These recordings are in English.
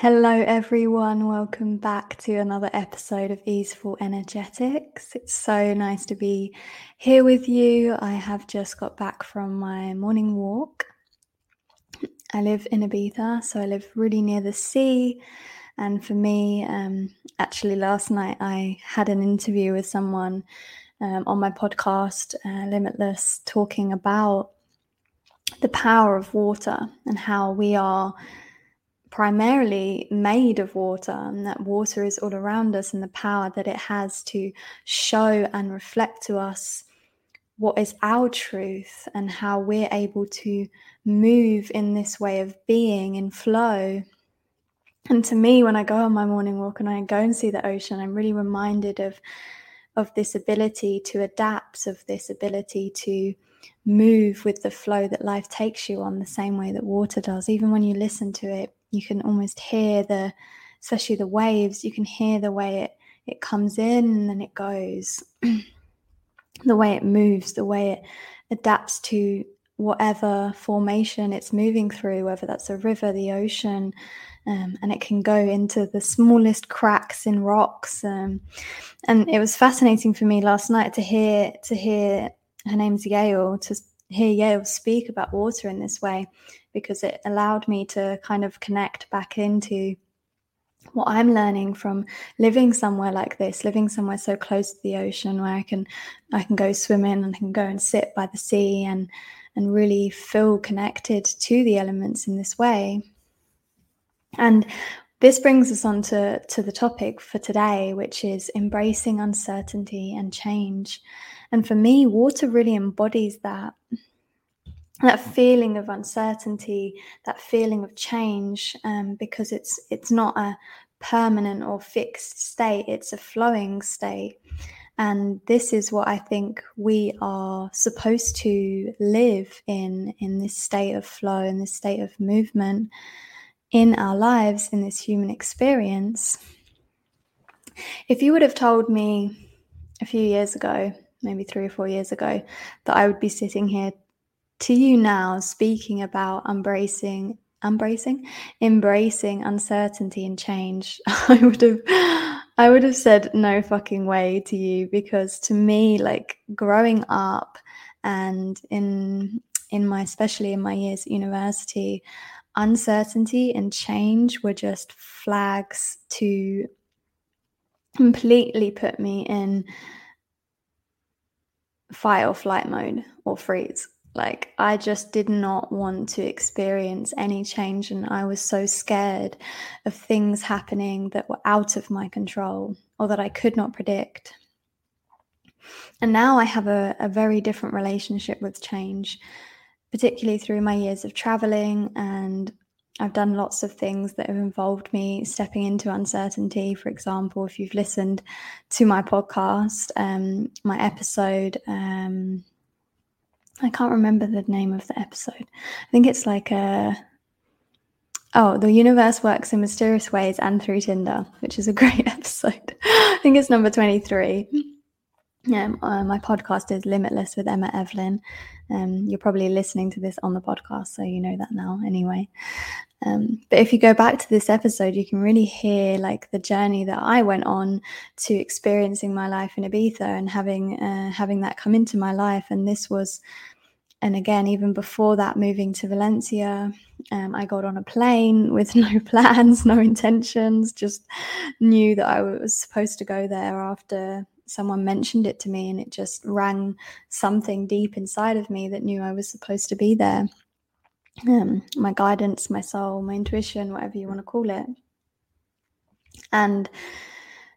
Hello, everyone. Welcome back to another episode of Easeful Energetics. It's so nice to be here with you. I have just got back from my morning walk. I live in Ibiza, so I live really near the sea. And for me, um, actually, last night I had an interview with someone um, on my podcast, uh, Limitless, talking about the power of water and how we are primarily made of water and that water is all around us and the power that it has to show and reflect to us what is our truth and how we're able to move in this way of being in flow. And to me, when I go on my morning walk and I go and see the ocean, I'm really reminded of of this ability to adapt, of this ability to move with the flow that life takes you on the same way that water does. Even when you listen to it, you can almost hear the especially the waves you can hear the way it it comes in and then it goes. The way it moves the way it adapts to whatever formation it's moving through whether that's a river the ocean um, and it can go into the smallest cracks in rocks um, and it was fascinating for me last night to hear to hear her name's Yale to hear Yale speak about water in this way because it allowed me to kind of connect back into what I'm learning from living somewhere like this, living somewhere so close to the ocean where I can I can go swimming and I can go and sit by the sea and and really feel connected to the elements in this way. And this brings us on to, to the topic for today, which is embracing uncertainty and change. And for me, water really embodies that that feeling of uncertainty, that feeling of change, um, because it's it's not a permanent or fixed state; it's a flowing state. And this is what I think we are supposed to live in in this state of flow, in this state of movement in our lives, in this human experience. If you would have told me a few years ago, maybe three or four years ago, that I would be sitting here to you now speaking about embracing embracing embracing uncertainty and change. I would have i would have said no fucking way to you because to me like growing up and in in my especially in my years at university uncertainty and change were just flags to completely put me in fight or flight mode or freeze like, I just did not want to experience any change. And I was so scared of things happening that were out of my control or that I could not predict. And now I have a, a very different relationship with change, particularly through my years of traveling. And I've done lots of things that have involved me stepping into uncertainty. For example, if you've listened to my podcast, um, my episode, um, I can't remember the name of the episode. I think it's like a Oh, the universe works in mysterious ways and through Tinder, which is a great episode. I think it's number 23. Yeah, uh, my podcast is Limitless with Emma Evelyn. Um, you're probably listening to this on the podcast, so you know that now anyway. Um, but if you go back to this episode, you can really hear like the journey that I went on to experiencing my life in Ibiza and having uh, having that come into my life. And this was, and again, even before that, moving to Valencia, um, I got on a plane with no plans, no intentions, just knew that I was supposed to go there after someone mentioned it to me and it just rang something deep inside of me that knew I was supposed to be there. Um, my guidance, my soul, my intuition, whatever you want to call it. And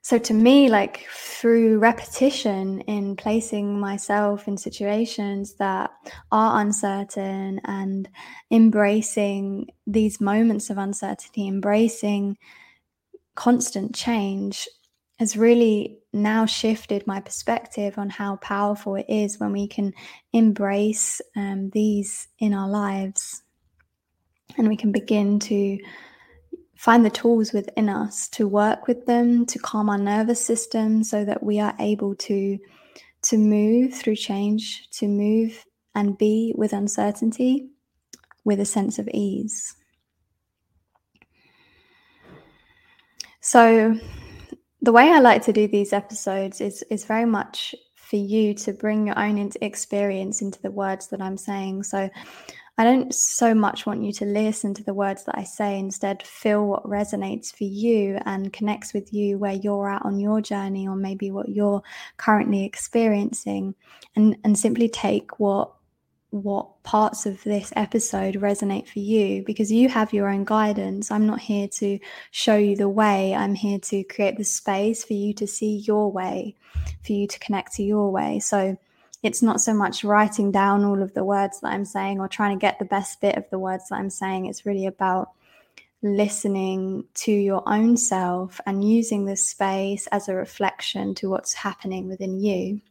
so to me, like through repetition in placing myself in situations that are uncertain and embracing these moments of uncertainty, embracing constant change, has really now shifted my perspective on how powerful it is when we can embrace um, these in our lives. And we can begin to find the tools within us to work with them to calm our nervous system so that we are able to to move through change to move and be with uncertainty with a sense of ease. So, the way I like to do these episodes is is very much for you to bring your own experience into the words that I'm saying. So, I don't so much want you to listen to the words that I say, instead, feel what resonates for you and connects with you where you're at on your journey, or maybe what you're currently experiencing, and, and simply take what what parts of this episode resonate for you because you have your own guidance. I'm not here to show you the way, I'm here to create the space for you to see your way, for you to connect to your way. So it's not so much writing down all of the words that I'm saying or trying to get the best bit of the words that I'm saying. It's really about listening to your own self and using this space as a reflection to what's happening within you.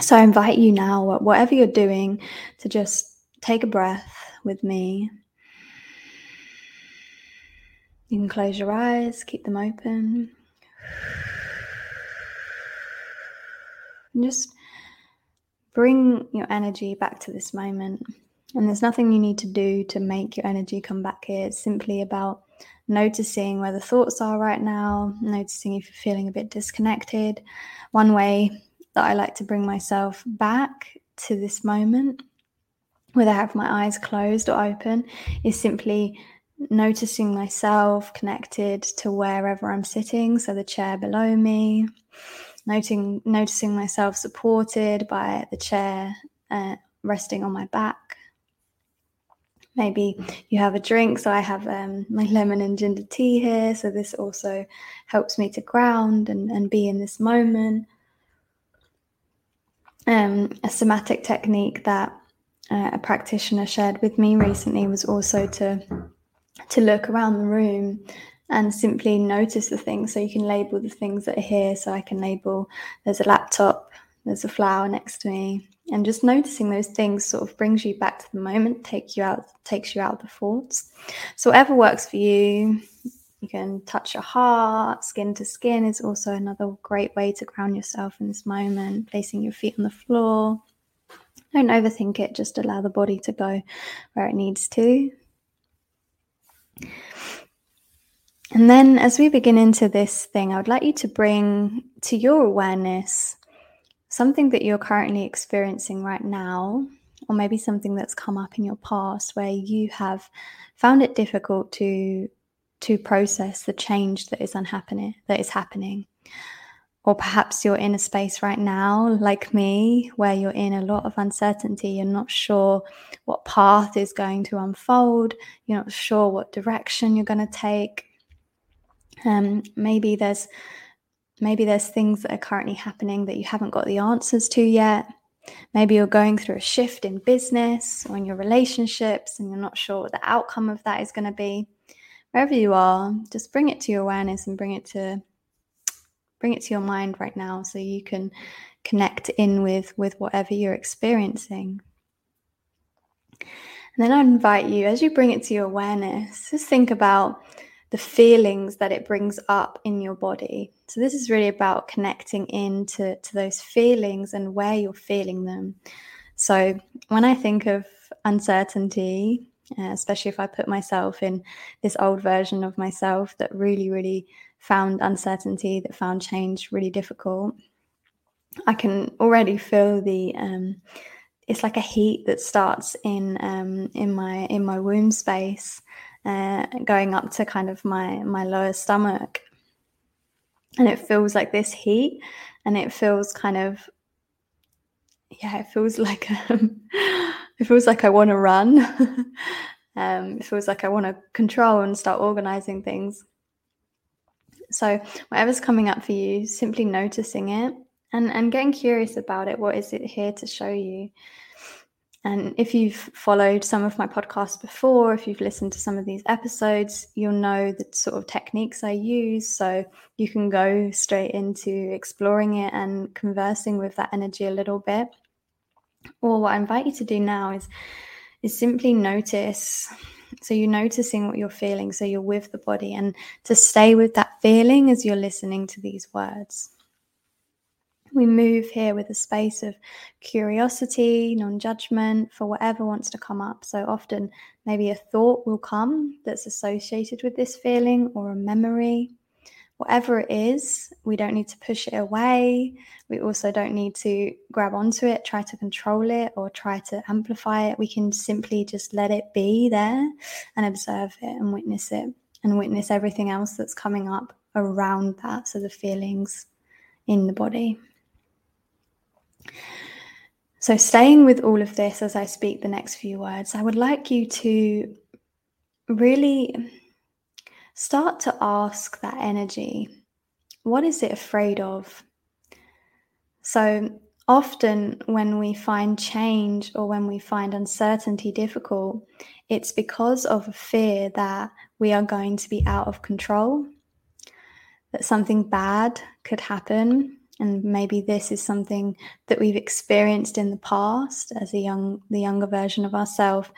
So I invite you now, whatever you're doing, to just take a breath with me. You can close your eyes, keep them open. And just bring your energy back to this moment. And there's nothing you need to do to make your energy come back here. It's simply about noticing where the thoughts are right now, noticing if you're feeling a bit disconnected. One way that I like to bring myself back to this moment, whether I have my eyes closed or open, is simply noticing myself connected to wherever I'm sitting, so the chair below me, noting noticing myself supported by the chair uh, resting on my back. Maybe you have a drink, so I have um, my lemon and ginger tea here. So this also helps me to ground and, and be in this moment. Um, a somatic technique that uh, a practitioner shared with me recently was also to to look around the room and simply notice the things. So you can label the things that are here. So I can label there's a laptop, there's a flower next to me. And just noticing those things sort of brings you back to the moment, take you out, takes you out of the thoughts. So whatever works for you, you can touch your heart, skin to skin is also another great way to ground yourself in this moment, placing your feet on the floor. Don't overthink it, just allow the body to go where it needs to. And then, as we begin into this thing, I would like you to bring to your awareness something that you're currently experiencing right now, or maybe something that's come up in your past where you have found it difficult to to process the change that is unhappening that is happening. Or perhaps you're in a space right now, like me, where you're in a lot of uncertainty. You're not sure what path is going to unfold. You're not sure what direction you're going to take um, maybe there's maybe there's things that are currently happening that you haven't got the answers to yet. Maybe you're going through a shift in business or in your relationships and you're not sure what the outcome of that is going to be. Wherever you are, just bring it to your awareness and bring it to bring it to your mind right now so you can connect in with with whatever you're experiencing. And then I invite you as you bring it to your awareness, just think about the feelings that it brings up in your body. So this is really about connecting into to those feelings and where you're feeling them. So when I think of uncertainty, uh, especially if I put myself in this old version of myself that really, really found uncertainty, that found change really difficult, I can already feel the um, it's like a heat that starts in um, in my in my womb space uh, going up to kind of my my lower stomach. And it feels like this heat and it feels kind of yeah it feels like um, it feels like i want to run um, it feels like i want to control and start organizing things so whatever's coming up for you simply noticing it and and getting curious about it what is it here to show you and if you've followed some of my podcasts before, if you've listened to some of these episodes, you'll know the sort of techniques I use. So you can go straight into exploring it and conversing with that energy a little bit. Or what I invite you to do now is is simply notice. So you're noticing what you're feeling. So you're with the body and to stay with that feeling as you're listening to these words we move here with a space of curiosity, non judgment for whatever wants to come up. So often, maybe a thought will come that's associated with this feeling or a memory. Whatever it is, we don't need to push it away. We also don't need to grab onto it, try to control it, or try to amplify it. We can simply just let it be there and observe it and witness it and witness everything else that's coming up around that. So the feelings in the body. So, staying with all of this as I speak the next few words, I would like you to really start to ask that energy what is it afraid of? So, often when we find change or when we find uncertainty difficult, it's because of a fear that we are going to be out of control, that something bad could happen. And maybe this is something that we've experienced in the past as a young, the younger version of ourselves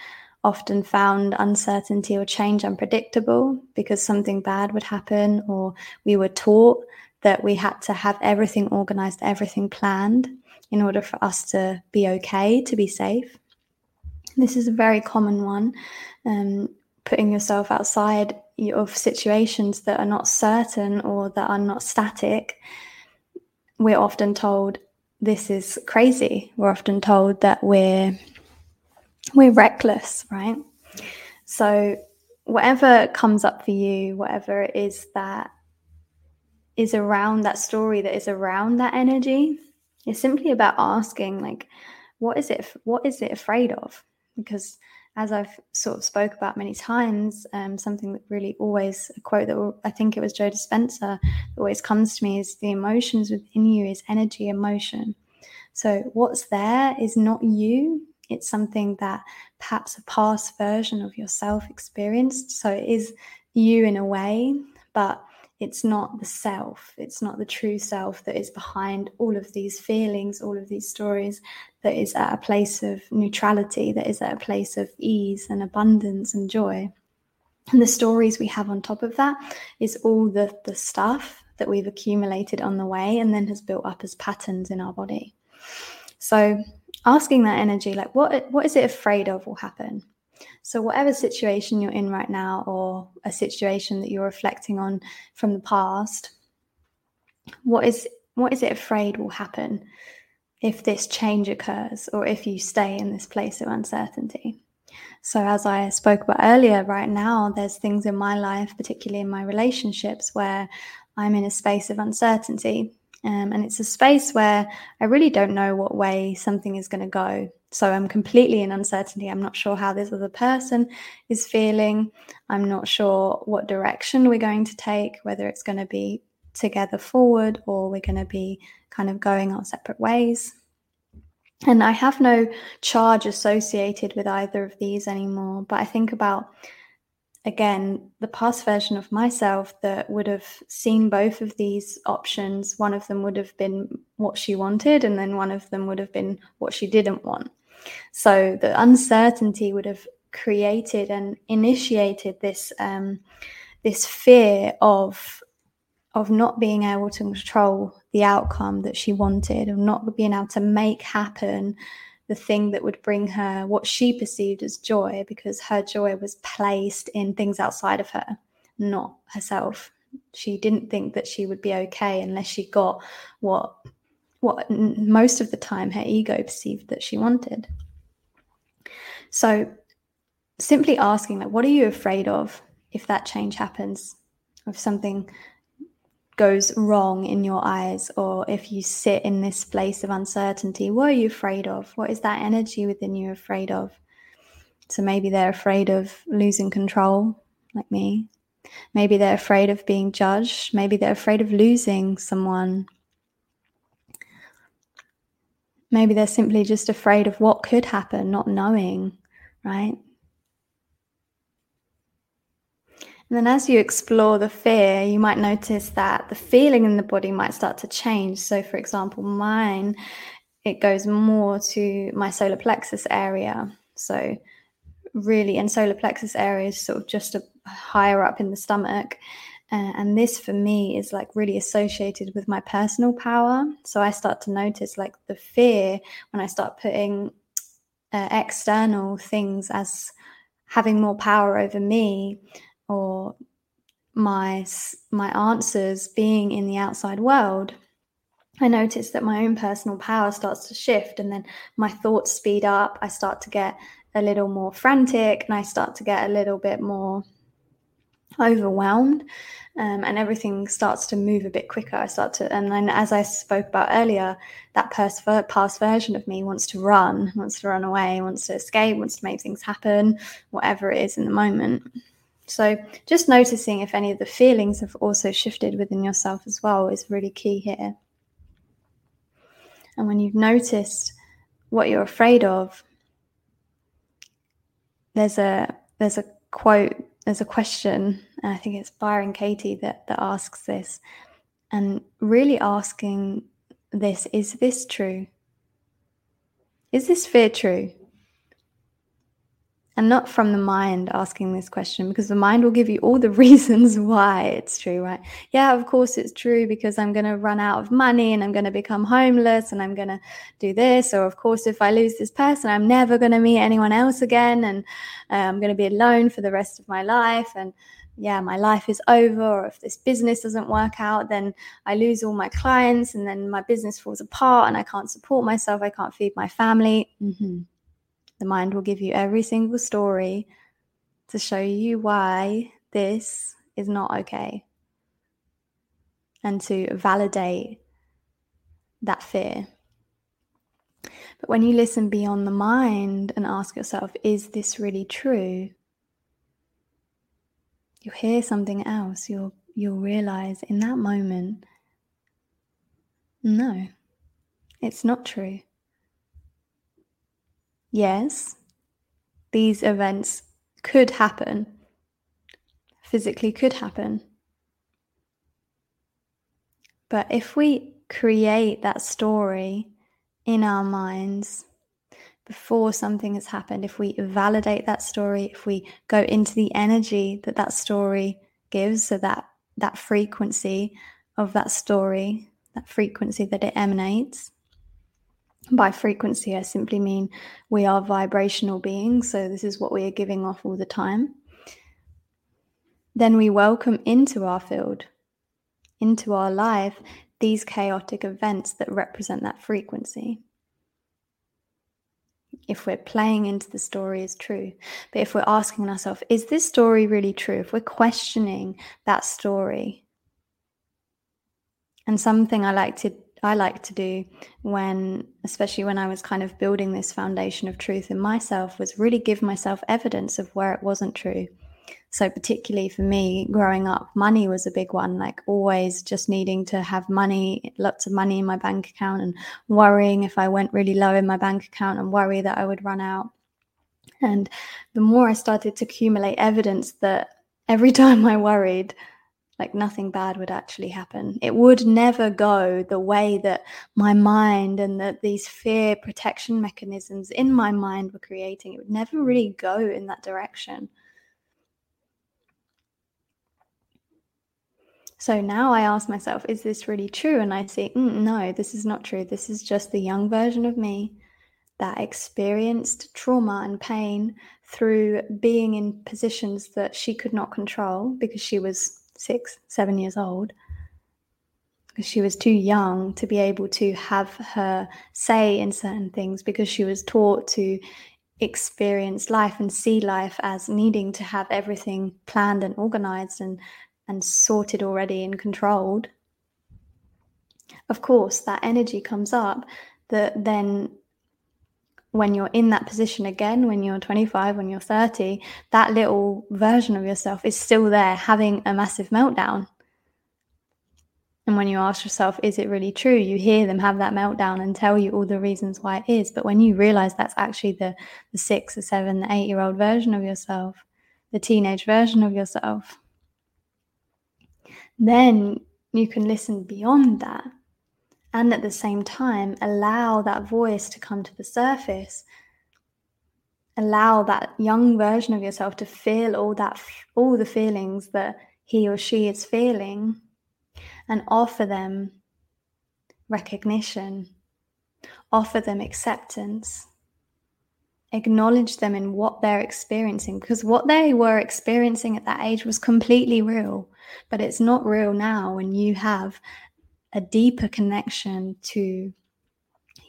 often found uncertainty or change unpredictable because something bad would happen, or we were taught that we had to have everything organized, everything planned in order for us to be okay, to be safe. This is a very common one. Um, putting yourself outside of situations that are not certain or that are not static, we're often told this is crazy. We're often told that we're we're reckless, right? So, whatever comes up for you, whatever it is that is around that story, that is around that energy, it's simply about asking, like, what is it? What is it afraid of? Because as I've sort of spoke about many times, um, something that really always a quote that I think it was Joe Dispenza always comes to me is the emotions within you is energy, emotion. So what's there is not you, it's something that perhaps a past version of yourself experienced. So it is you in a way, but it's not the self, it's not the true self that is behind all of these feelings, all of these stories, that is at a place of neutrality, that is at a place of ease and abundance and joy. And the stories we have on top of that is all the, the stuff that we've accumulated on the way and then has built up as patterns in our body. So asking that energy, like what what is it afraid of will happen? So whatever situation you're in right now, or a situation that you're reflecting on from the past, what is what is it afraid will happen if this change occurs or if you stay in this place of uncertainty? So, as I spoke about earlier, right now, there's things in my life, particularly in my relationships, where I'm in a space of uncertainty. Um, and it's a space where I really don't know what way something is going to go. So I'm completely in uncertainty. I'm not sure how this other person is feeling. I'm not sure what direction we're going to take, whether it's going to be together forward or we're going to be kind of going our separate ways. And I have no charge associated with either of these anymore. But I think about again, the past version of myself that would have seen both of these options. One of them would have been what she wanted, and then one of them would have been what she didn't want. So the uncertainty would have created and initiated this um, this fear of of not being able to control the outcome that she wanted, of not being able to make happen the thing that would bring her what she perceived as joy because her joy was placed in things outside of her, not herself. She didn't think that she would be okay unless she got what what most of the time her ego perceived that she wanted. So simply asking like what are you afraid of if that change happens? If something goes wrong in your eyes or if you sit in this place of uncertainty what are you afraid of? What is that energy within you afraid of? So maybe they're afraid of losing control like me. Maybe they're afraid of being judged. Maybe they're afraid of losing someone. Maybe they're simply just afraid of what could happen not knowing right And then as you explore the fear, you might notice that the feeling in the body might start to change. So, for example, mine, it goes more to my solar plexus area. So, really, and solar plexus area is sort of just a, higher up in the stomach. Uh, and this for me is like really associated with my personal power. So I start to notice like the fear when I start putting uh, external things as having more power over me or my my answers being in the outside world I notice that my own personal power starts to shift and then my thoughts speed up. I start to get a little more frantic and I start to get a little bit more overwhelmed um, and everything starts to move a bit quicker. I start to, and then as I spoke about earlier, that past, past version of me wants to run, wants to run away, wants to escape, wants to make things happen, whatever it is in the moment. So, just noticing if any of the feelings have also shifted within yourself as well is really key here. And when you've noticed what you're afraid of, there's a there's a quote, there's a question, and I think it's Byron Katie that, that asks this, and really asking this, is this true? Is this fear true? And not from the mind asking this question because the mind will give you all the reasons why it's true, right? Yeah, of course it's true because I'm going to run out of money and I'm going to become homeless and I'm going to do this. Or, of course, if I lose this person, I'm never going to meet anyone else again and uh, I'm going to be alone for the rest of my life. And yeah, my life is over. Or if this business doesn't work out, then I lose all my clients and then my business falls apart and I can't support myself. I can't feed my family. Mm-hmm the mind will give you every single story to show you why this is not okay and to validate that fear. But when you listen beyond the mind and ask yourself, is this really true? You'll hear something else. You'll you'll realize in that moment, no, it's not true yes, these events could happen, physically could happen. But if we create that story in our minds before something has happened, if we validate that story, if we go into the energy that that story gives, so that that frequency of that story, that frequency that it emanates, by frequency, I simply mean we are vibrational beings, so this is what we are giving off all the time. Then we welcome into our field, into our life, these chaotic events that represent that frequency. If we're playing into the story is true, but if we're asking ourselves, is this story really true? If we're questioning that story, and something I like to I like to do when, especially when I was kind of building this foundation of truth in myself, was really give myself evidence of where it wasn't true. So, particularly for me, growing up, money was a big one, like always just needing to have money, lots of money in my bank account, and worrying if I went really low in my bank account and worry that I would run out. And the more I started to accumulate evidence that every time I worried, like nothing bad would actually happen. It would never go the way that my mind and that these fear protection mechanisms in my mind were creating. It would never really go in that direction. So now I ask myself, is this really true? And I see, mm, no, this is not true. This is just the young version of me that experienced trauma and pain through being in positions that she could not control because she was six, seven years old, because she was too young to be able to have her say in certain things because she was taught to experience life and see life as needing to have everything planned and organized and and sorted already and controlled. Of course that energy comes up that then when you're in that position again, when you're 25, when you're 30, that little version of yourself is still there having a massive meltdown. And when you ask yourself, is it really true? You hear them have that meltdown and tell you all the reasons why it is. But when you realize that's actually the, the six, the seven, the eight year old version of yourself, the teenage version of yourself, then you can listen beyond that and at the same time allow that voice to come to the surface. Allow that young version of yourself to feel all that all the feelings that he or she is feeling and offer them recognition offer them acceptance acknowledge them in what they're experiencing because what they were experiencing at that age was completely real, but it's not real now when you have a deeper connection to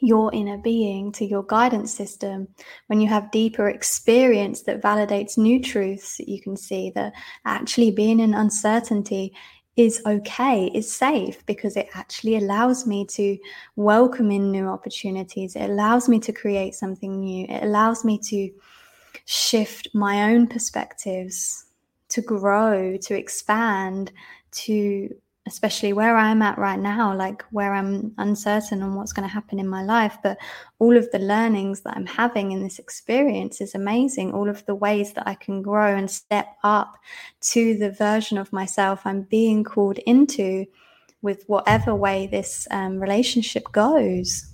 your inner being, to your guidance system, when you have deeper experience that validates new truths that you can see that actually being in uncertainty is okay, is safe because it actually allows me to welcome in new opportunities. It allows me to create something new. It allows me to shift my own perspectives, to grow, to expand, to especially where I'm at right now, like where I'm uncertain on what's going to happen in my life. But all of the learnings that I'm having in this experience is amazing. All of the ways that I can grow and step up to the version of myself I'm being called into with whatever way this um, relationship goes.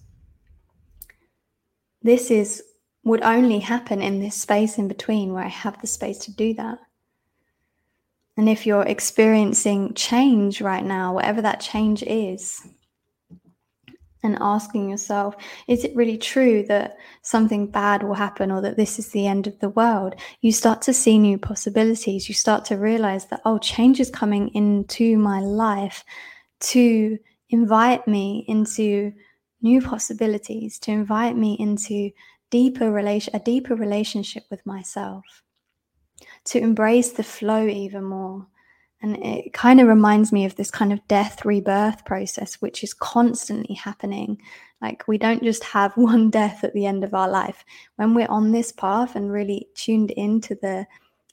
This is would only happen in this space in between where I have the space to do that. And if you're experiencing change right now, whatever that change is, and asking yourself, is it really true that something bad will happen or that this is the end of the world? You start to see new possibilities. You start to realize that, oh, change is coming into my life to invite me into new possibilities, to invite me into deeper relation, a deeper relationship with myself to embrace the flow even more. And it kind of reminds me of this kind of death rebirth process, which is constantly happening. Like we don't just have one death at the end of our life. When we're on this path and really tuned into the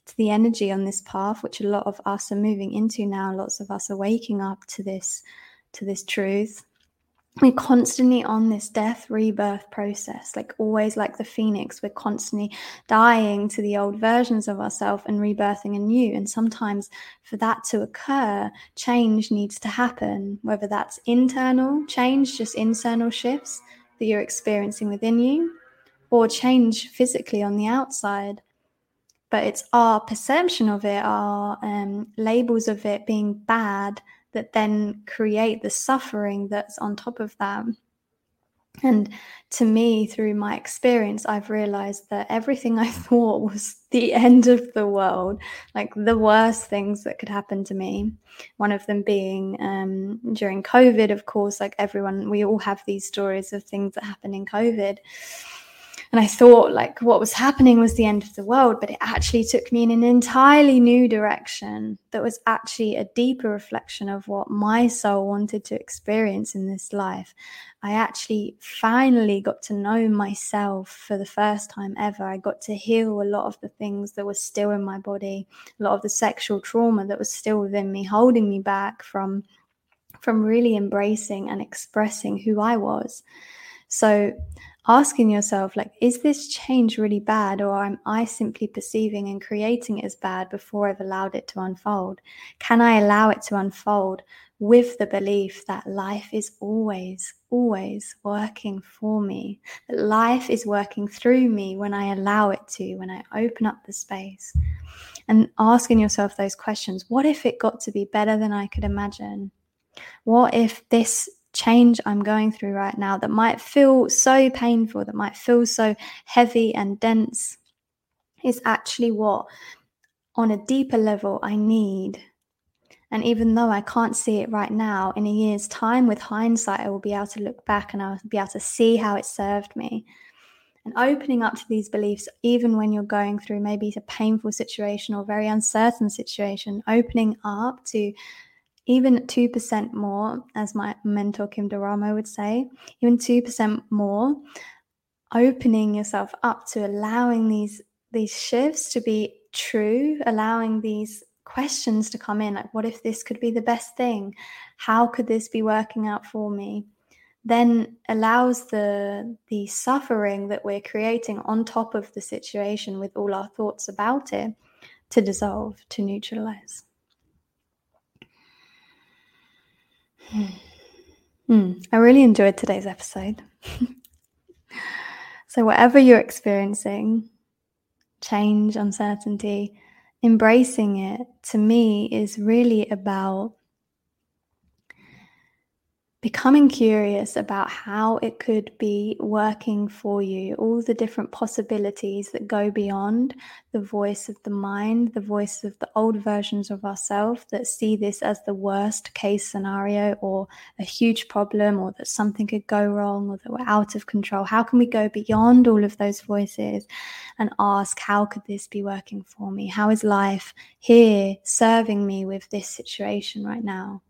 to the energy on this path, which a lot of us are moving into now, lots of us are waking up to this to this truth we're constantly on this death rebirth process like always like the phoenix we're constantly dying to the old versions of ourselves and rebirthing anew. And sometimes for that to occur change needs to happen whether that's internal change just internal shifts that you're experiencing within you or change physically on the outside. But it's our perception of it our um, labels of it being bad that then create the suffering that's on top of that. And to me, through my experience, I've realized that everything I thought was the end of the world, like the worst things that could happen to me. One of them being um, during COVID, of course, like everyone, we all have these stories of things that happen in COVID and I thought like what was happening was the end of the world, but it actually took me in an entirely new direction that was actually a deeper reflection of what my soul wanted to experience in this life. I actually finally got to know myself for the first time ever. I got to heal a lot of the things that were still in my body, a lot of the sexual trauma that was still within me, holding me back from from really embracing and expressing who I was. So asking yourself like is this change really bad or am i simply perceiving and creating it as bad before i've allowed it to unfold? Can i allow it to unfold with the belief that life is always always working for me that life is working through me when i allow it to when i open up the space? And asking yourself those questions what if it got to be better than i could imagine? What if this change I'm going through right now that might feel so painful, that might feel so heavy and dense, is actually what, on a deeper level, I need. And even though I can't see it right now, in a year's time, with hindsight, I will be able to look back and I'll be able to see how it served me. And opening up to these beliefs, even when you're going through maybe a painful situation or very uncertain situation, opening up to even 2% more, as my mentor Kim Doramo would say, even 2% more, opening yourself up to allowing these these shifts to be true, allowing these questions to come in like what if this could be the best thing? How could this be working out for me? Then allows the the suffering that we're creating on top of the situation with all our thoughts about it to dissolve, to neutralize. Hmm. I really enjoyed today's episode. so, whatever you're experiencing, change, uncertainty, embracing it to me is really about becoming curious about how it could be working for you, all the different possibilities that go beyond the voice of the mind, the voice of the old versions of ourselves that see this as the worst case scenario or a huge problem or that something could go wrong or that we're out of control. How can we go beyond all of those voices and ask, how could this be working for me? How is life here serving me with this situation right now?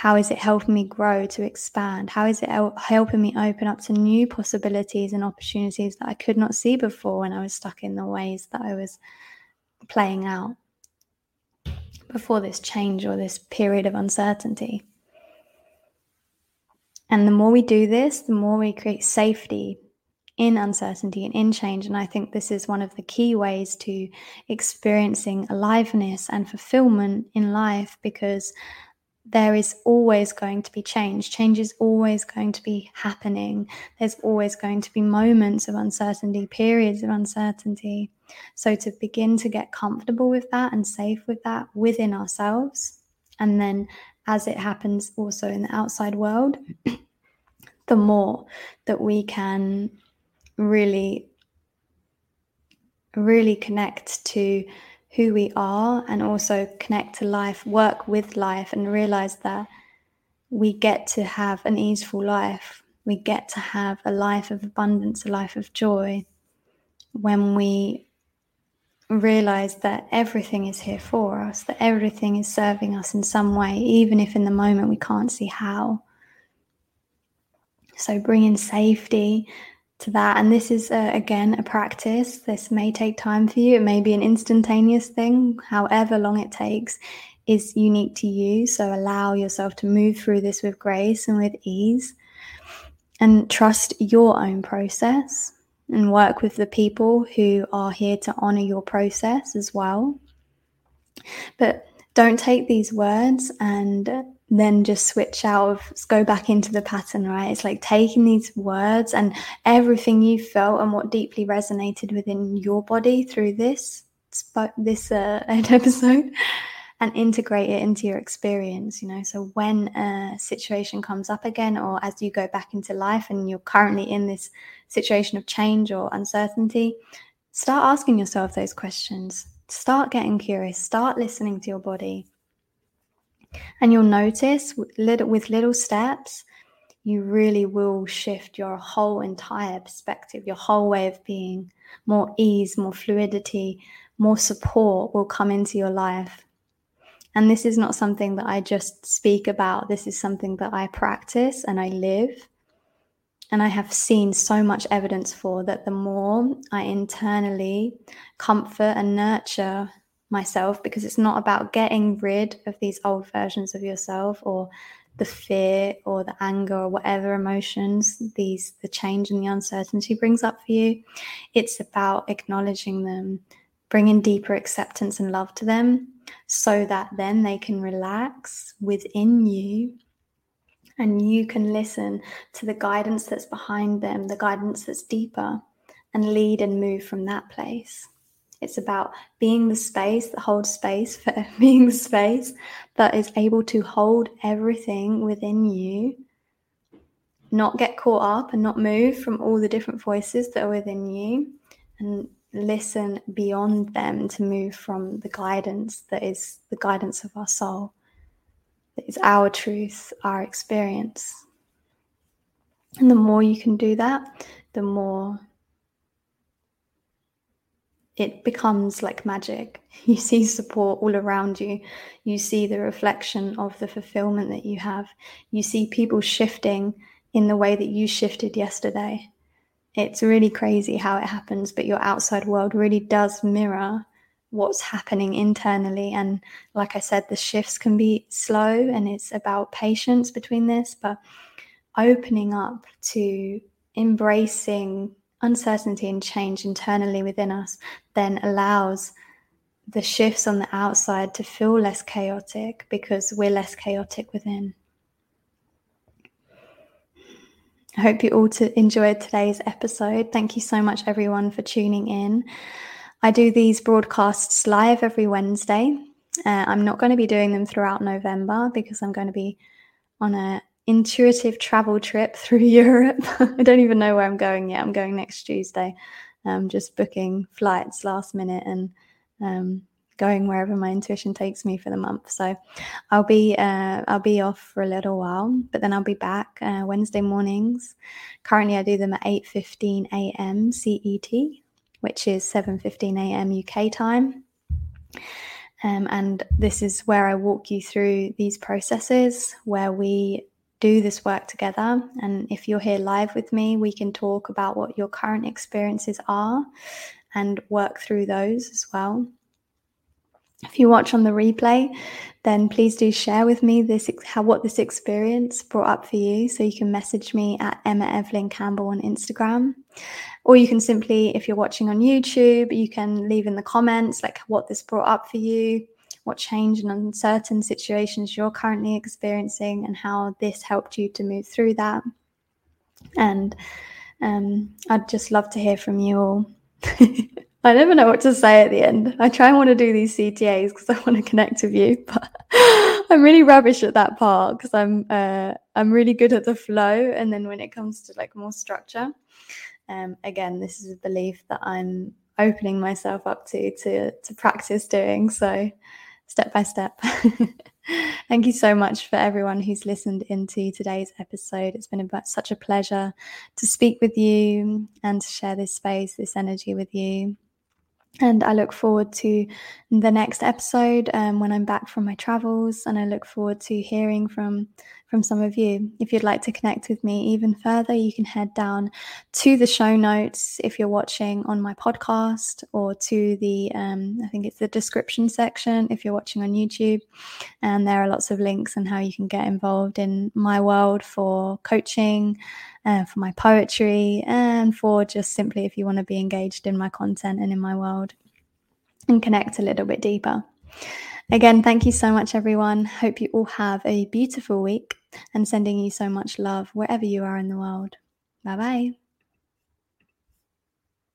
How is it helping me grow to expand? How is it helping me open up to new possibilities and opportunities that I could not see before when I was stuck in the ways that I was playing out before this change or this period of uncertainty? And the more we do this, the more we create safety in uncertainty and in change. And I think this is one of the key ways to experiencing aliveness and fulfillment in life because there is always going to be change. Change is always going to be happening. There's always going to be moments of uncertainty, periods of uncertainty. So, to begin to get comfortable with that and safe with that within ourselves, and then as it happens also in the outside world, the more that we can really, really connect to who we are and also connect to life, work with life, and realize that we get to have an easeful life. We get to have a life of abundance, a life of joy when we realize that everything is here for us, that everything is serving us in some way, even if in the moment we can't see how. So, bringing safety to that. And this is, uh, again, a practice. This may take time for you. It may be an instantaneous thing, however long it takes is unique to you. So allow yourself to move through this with grace and with ease and trust your own process and work with the people who are here to honor your process as well. But don't take these words and then just switch out of go back into the pattern right? It's like taking these words and everything you felt and what deeply resonated within your body through this this uh, episode and integrate it into your experience you know? So when a situation comes up again or as you go back into life and you're currently in this situation of change or uncertainty start asking yourself those questions. Start getting curious. Start listening to your body and you'll notice with little, steps, you really will shift your whole entire perspective, your whole way of being. More ease, more fluidity, more support will come into your life. And this is not something that I just speak about. This is something that I practice and I live. And I have seen so much evidence for that the more I internally comfort and nurture myself because it's not about getting rid of these old versions of yourself or the fear or the anger or whatever emotions these the change and the uncertainty brings up for you. It's about acknowledging them bringing deeper acceptance and love to them so that then they can relax within you and you can listen to the guidance that's behind them the guidance that's deeper and lead and move from that place it's about being the space that holds space for being the space that is able to hold everything within you, not get caught up and not move from all the different voices that are within you, and listen beyond them to move from the guidance that is the guidance of our soul, that is our truth, our experience. And the more you can do that, the more it becomes like magic. You see support all around you. You see the reflection of the fulfillment that you have. You see people shifting in the way that you shifted yesterday. It's really crazy how it happens, but your outside world really does mirror what's happening internally. And like I said, the shifts can be slow and it's about patience between this, but opening up to embracing uncertainty and change internally within us then allows the shifts on the outside to feel less chaotic because we're less chaotic within. I hope you all to enjoyed today's episode. Thank you so much, everyone, for tuning in. I do these broadcasts live every Wednesday. Uh, I'm not going to be doing them throughout November because I'm going to be on a intuitive travel trip through Europe. I don't even know where I'm going yet. I'm going next Tuesday. I'm just booking flights last minute and um, going wherever my intuition takes me for the month. So I'll be uh, I'll be off for a little while, but then I'll be back uh, Wednesday mornings. Currently, I do them at 8:15 a.m. CET, which is 7:15 a.m. UK time. Um, and this is where I walk you through these processes where we do this work together. And if you're here live with me, we can talk about what your current experiences are and work through those as well. If you watch on the replay, then please do share with me this how what this experience brought up for you. So you can message me at Emma Evelyn Campbell on Instagram. Or you can simply, if you're watching on YouTube, you can leave in the comments like what this brought up for you, what change and uncertain situations you're currently experiencing, and how this helped you to move through that. And um, I'd just love to hear from you all. I never know what to say at the end. I try and want to do these CTAs because I want to connect with you, but I'm really rubbish at that part because I'm uh, I'm really good at the flow, and then when it comes to like more structure, um, again, this is a belief that I'm opening myself up to to to practice doing. So step by step. Thank you so much for everyone who's listened into today's episode. It's been about such a pleasure to speak with you and to share this space, this energy with you. And I look forward to the next episode um, when I'm back from my travels. And I look forward to hearing from from some of you. If you'd like to connect with me even further, you can head down to the show notes if you're watching on my podcast or to the, um, I think it's the description section if you're watching on YouTube. And there are lots of links on how you can get involved in my world for coaching, uh, for my poetry, and for just simply if you want to be engaged in my content and in my world and connect a little bit deeper. Again, thank you so much, everyone. Hope you all have a beautiful week and sending you so much love wherever you are in the world. Bye bye.